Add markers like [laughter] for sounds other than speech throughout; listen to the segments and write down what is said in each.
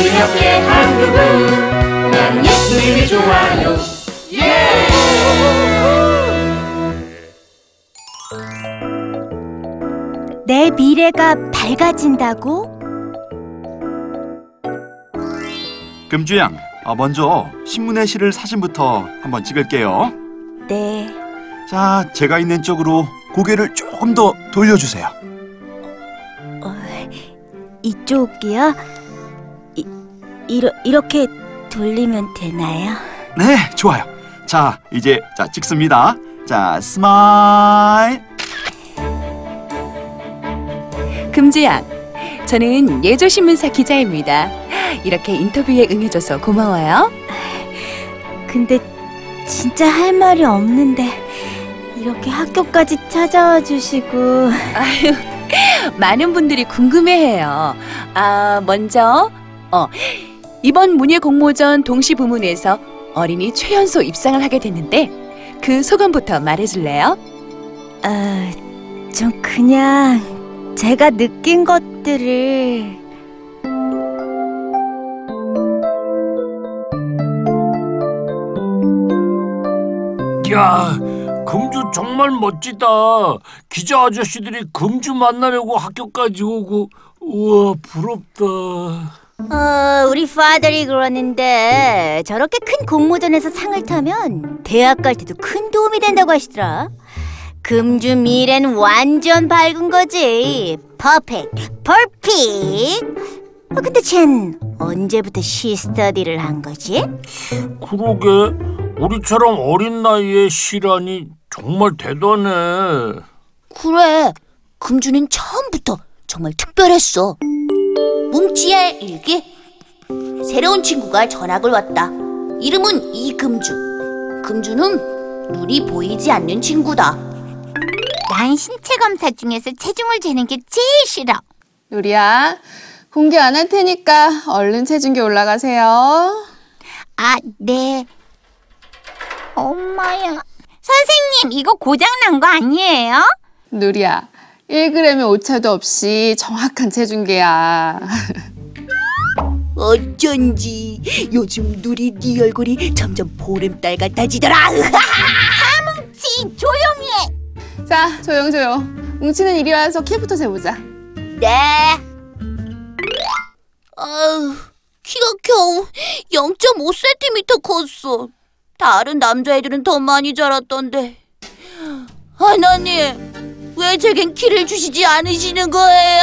우리 옆에 한 그분 나는 예수님이 좋아요 예! 내 미래가 밝아진다고? 금주양, 어, 먼저 신문의 실을 사진부터 한번 찍을게요. 네. 자, 제가 있는 쪽으로 고개를 조금 더 돌려주세요. 어, 이쪽이요? 이, 이러, 이렇게 돌리면 되나요? 네, 좋아요. 자, 이제 자 찍습니다. 자, Smile. 금지양, 저는 예조신문사 기자입니다. 이렇게 인터뷰에 응해줘서 고마워요. 근데 진짜 할 말이 없는데 이렇게 학교까지 찾아와 주시고 아유, 많은 분들이 궁금해해요. 아, 먼저, 어, 이번 문예 공모전 동시 부문에서 어린이 최연소 입상을 하게 됐는데 그 소감부터 말해줄래요? 아, 좀 그냥 제가 느낀 것들을 야, 금주 정말 멋지다. 기자 아저씨들이 금주 만나려고 학교까지 오고, 우와 부럽다. 어, 우리 파들이 그러는데 저렇게 큰 공모전에서 상을 타면 대학 갈 때도 큰 도움이 된다고 하시더라. 금주 미래는 완전 밝은 거지. Perfect, perfect. 아, 근데 쟨 언제부터 시스터디를 한 거지? 그러게 우리처럼 어린 나이에 시라니 정말 대단해. 그래, 금주는 처음부터 정말 특별했어. 뭉치의 일기. 새로운 친구가 전학을 왔다. 이름은 이금주. 금주는 눈이 보이지 않는 친구다. 난 신체 검사 중에서 체중을 재는 게 제일 싫어. 누리야, 공개 안 할 테니까 얼른 체중계 올라가세요. 아, 네. 엄마야. 선생님, 이거 고장 난 거 아니에요? 누리야, 1g의 오차도 없이 정확한 체중계야. [laughs] 어쩐지 요즘 누리 네 얼굴이 점점 보름달 같아지더라. 지, 조용히 해. 자, 조용 조용. 뭉치는 이리 와서 키부터 재보자. 네. 아유, 키가 겨우 0.5cm 컸어. 다른 남자애들은 더 많이 자랐던데. 하나님, 왜 제겐 키를 주시지 않으시는 거예요?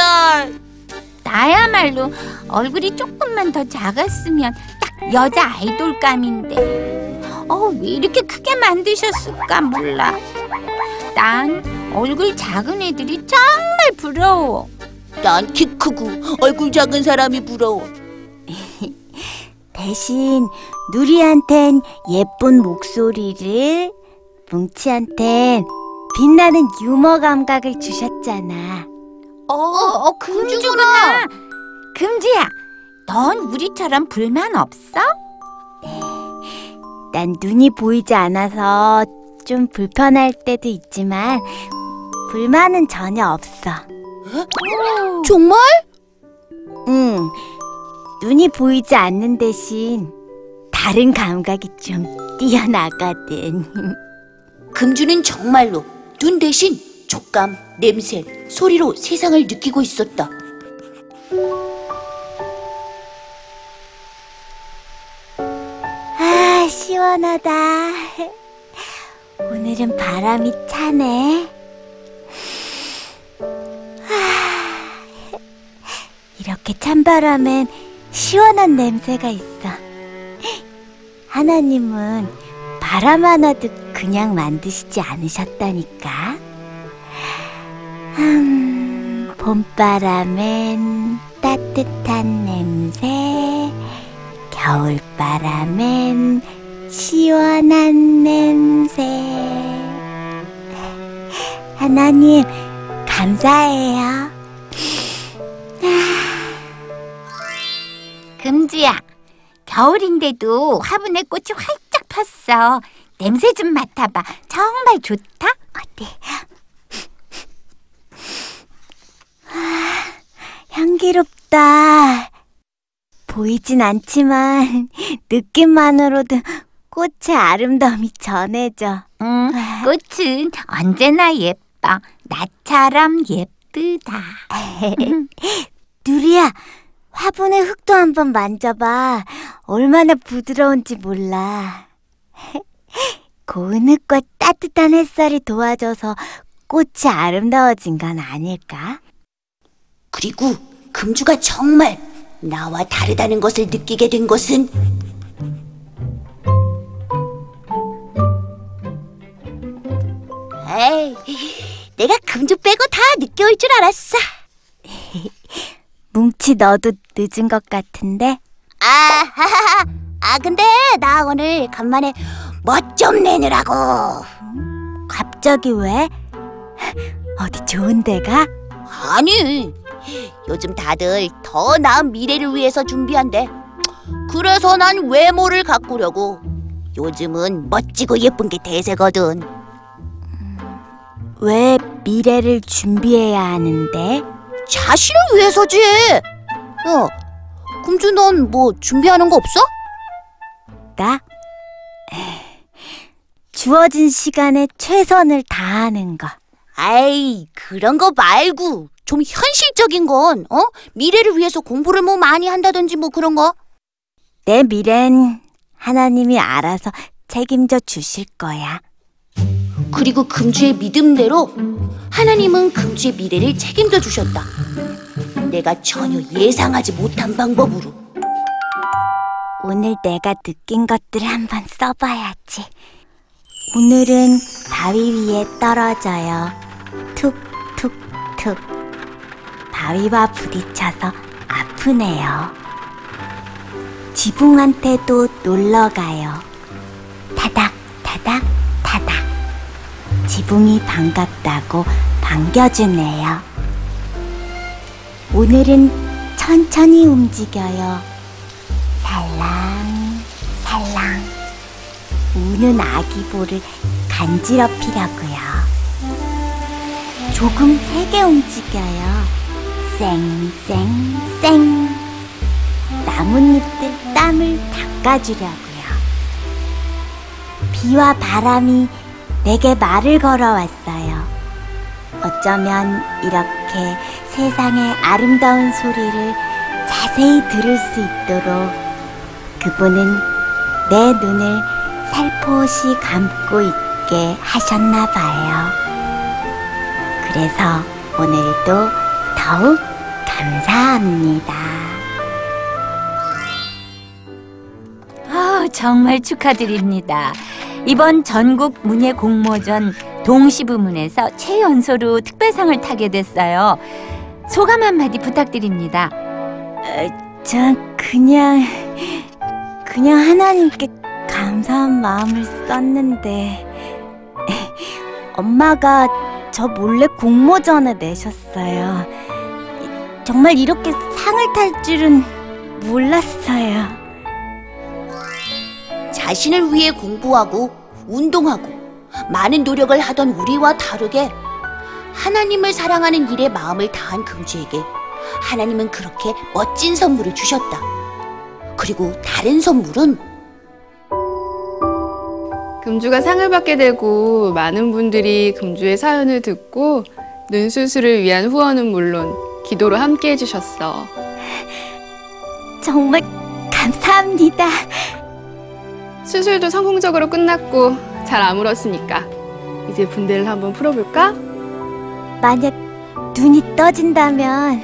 나야말로 얼굴이 조금만 더 작았으면 딱 여자 아이돌감인데. 어, 왜 이렇게 크게 만드셨을까 몰라. 난 얼굴 작은 애들이 정말 부러워. 난 키 크고 얼굴 작은 사람이 부러워. [laughs] 대신 누리한텐 예쁜 목소리를 뭉치한텐 빛나는 유머 감각을 주셨잖아. 어, 어 금주구나. 금주야, 넌 우리처럼 불만 없어? 난 눈이 보이지 않아서 좀 불편할 때도 있지만 불만은 전혀 없어. 정말? 응, 눈이 보이지 않는 대신 다른 감각이 좀 뛰어나거든. 금주는 정말로 눈 대신 촉감, 냄새, 소리로 세상을 느끼고 있었다. 아, 시원하다. 오늘은 바람이 차네. 아, 이렇게 찬바람엔 시원한 냄새가 있어. 하나님은 바람 하나도 그냥 만드시지 않으셨다니까. 음, 봄바람엔 따뜻한 냄새, 겨울바람엔 시원한 냄새. 하나님, 감사해요. 금주야, 겨울인데도 화분에 꽃이 활짝 폈어. 냄새 좀 맡아봐. 정말 좋다. 어디? 향기롭다. 보이진 않지만 느낌만으로도 꽃의 아름다움이 전해져. 응, 꽃은 언제나 예뻐. 나처럼 예쁘다. [laughs] 누리야, 화분의 흙도 한번 만져봐. 얼마나 부드러운지 몰라. 고운 흙과 따뜻한 햇살이 도와줘서 꽃이 아름다워진 건 아닐까? 그리고 금주가 정말 나와 다르다는 것을 느끼게 된 것은 에이, 내가 금주 빼고 다 늦게 올 줄 알았어. 뭉치 너도 늦은 것 같은데? 아, 하하하. [laughs] 아 근데 나 오늘 간만에 멋 좀 내느라고. 갑자기 왜? 어디 좋은 데가? 아니, 요즘 다들 더 나은 미래를 위해서 준비한대. 그래서 난 외모를 가꾸려고. 요즘은 멋지고 예쁜 게 대세거든. 왜 미래를 준비해야 하는데? 자신을 위해서지. 야, 금주 넌 뭐 준비하는 거 없어? 나? 주어진 시간에 최선을 다하는 거. 아이, 그런 거 말고 좀 현실적인 건, 어? 미래를 위해서 공부를 뭐 많이 한다든지 뭐 그런 거. 내 미래는 하나님이 알아서 책임져 주실 거야. 그리고 금주의 믿음대로 하나님은 금주의 미래를 책임져 주셨다. 내가 전혀 예상하지 못한 방법으로. 오늘 내가 느낀 것들을 한번 써봐야지. 오늘은 바위 위에 떨어져요. 툭툭툭. 바위와 부딪혀서 아프네요. 지붕한테도 놀러 가요. 타닥, 타닥, 타닥. 지붕이 반갑다고 반겨주네요. 오늘은 천천히 움직여요. 살랑. 우는 아기 볼을 간지럽히려고요. 조금 세게 움직여요. 쌩, 쌩, 쌩. 나뭇잎들 땀을 닦아주려고요. 비와 바람이 내게 말을 걸어왔어요. 어쩌면 이렇게 세상의 아름다운 소리를 자세히 들을 수 있도록 그분은 내 눈을 살포시 감고 있게 하셨나 봐요. 그래서 오늘도 더욱 감사합니다. 아, 정말 축하드립니다. 이번 전국 문예 공모전 동시 부문에서 최연소로 특별상을 타게 됐어요. 소감 한마디 부탁드립니다. 전 그냥 그냥 하나님께 감사한 마음을 썼는데 엄마가 저 몰래 공모전에 내셨어요. 정말 이렇게 상을 탈 줄은 몰랐어요. 자신을 위해 공부하고 운동하고 많은 노력을 하던 우리와 다르게 하나님을 사랑하는 일에 마음을 다한 금주에게 하나님은 그렇게 멋진 선물을 주셨다. 그리고 다른 선물은 금주가 상을 받게 되고 많은 분들이 금주의 사연을 듣고 눈 수술을 위한 후원은 물론 기도로 함께 해주셨어. 정말 감사합니다. 수술도 성공적으로 끝났고 잘 아물었으니까 이제 분대를 한번 풀어볼까? 만약 눈이 떠진다면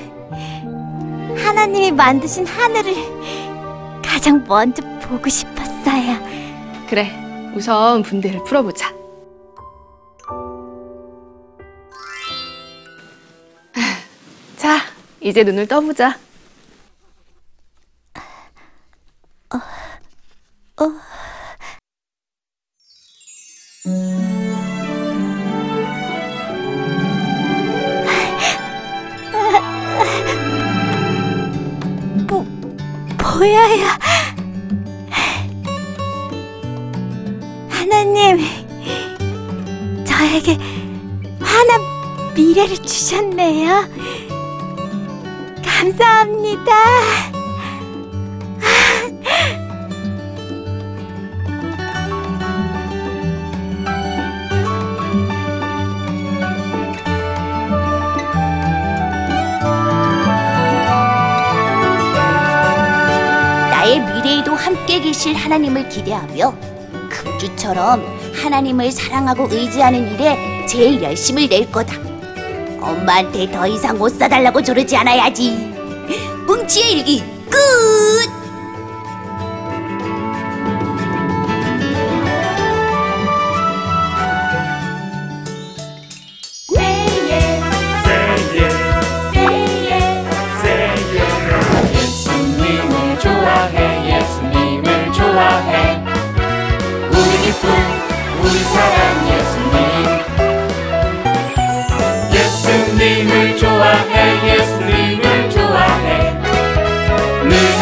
하나님이 만드신 하늘을 가장 먼저 보고 싶었어요. 그래, 우선 분대를 풀어보자. [laughs] 자, 이제 눈을 떠보자. 보여요. 하나 저에게 환한 미래를 주셨네요. 감사합니다. 나의 미래에도 함께 계실 하나님을 기대하며 금주처럼 하나님을 사랑하고 의지하는 일에 제일 열심을 낼 거다. 엄마한테 더 이상 못 사달라고 조르지 않아야지. 뭉치의 일기 끝!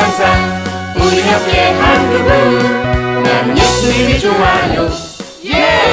항상 우리 옆에 한 그분. 나는 예수님이 좋아요. 예!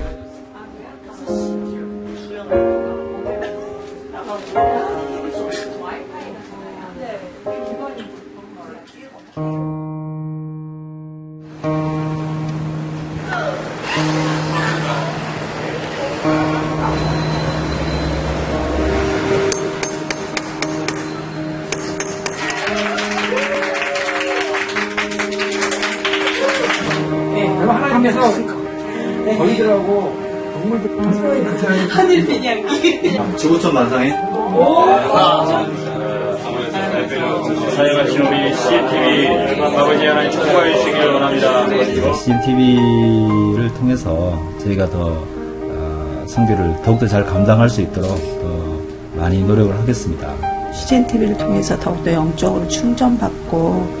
지구촌 만상인 사역하신 우리 CNTV 아버지 하나님 축복하여 주시길 원합니다. CNTV를 통해서 저희가 더 어, 성교를 더욱더 잘 감당할 수 있도록 더 많이 노력을 하겠습니다. CGN TV를 통해서 더욱더 영적으로 충전받고 아,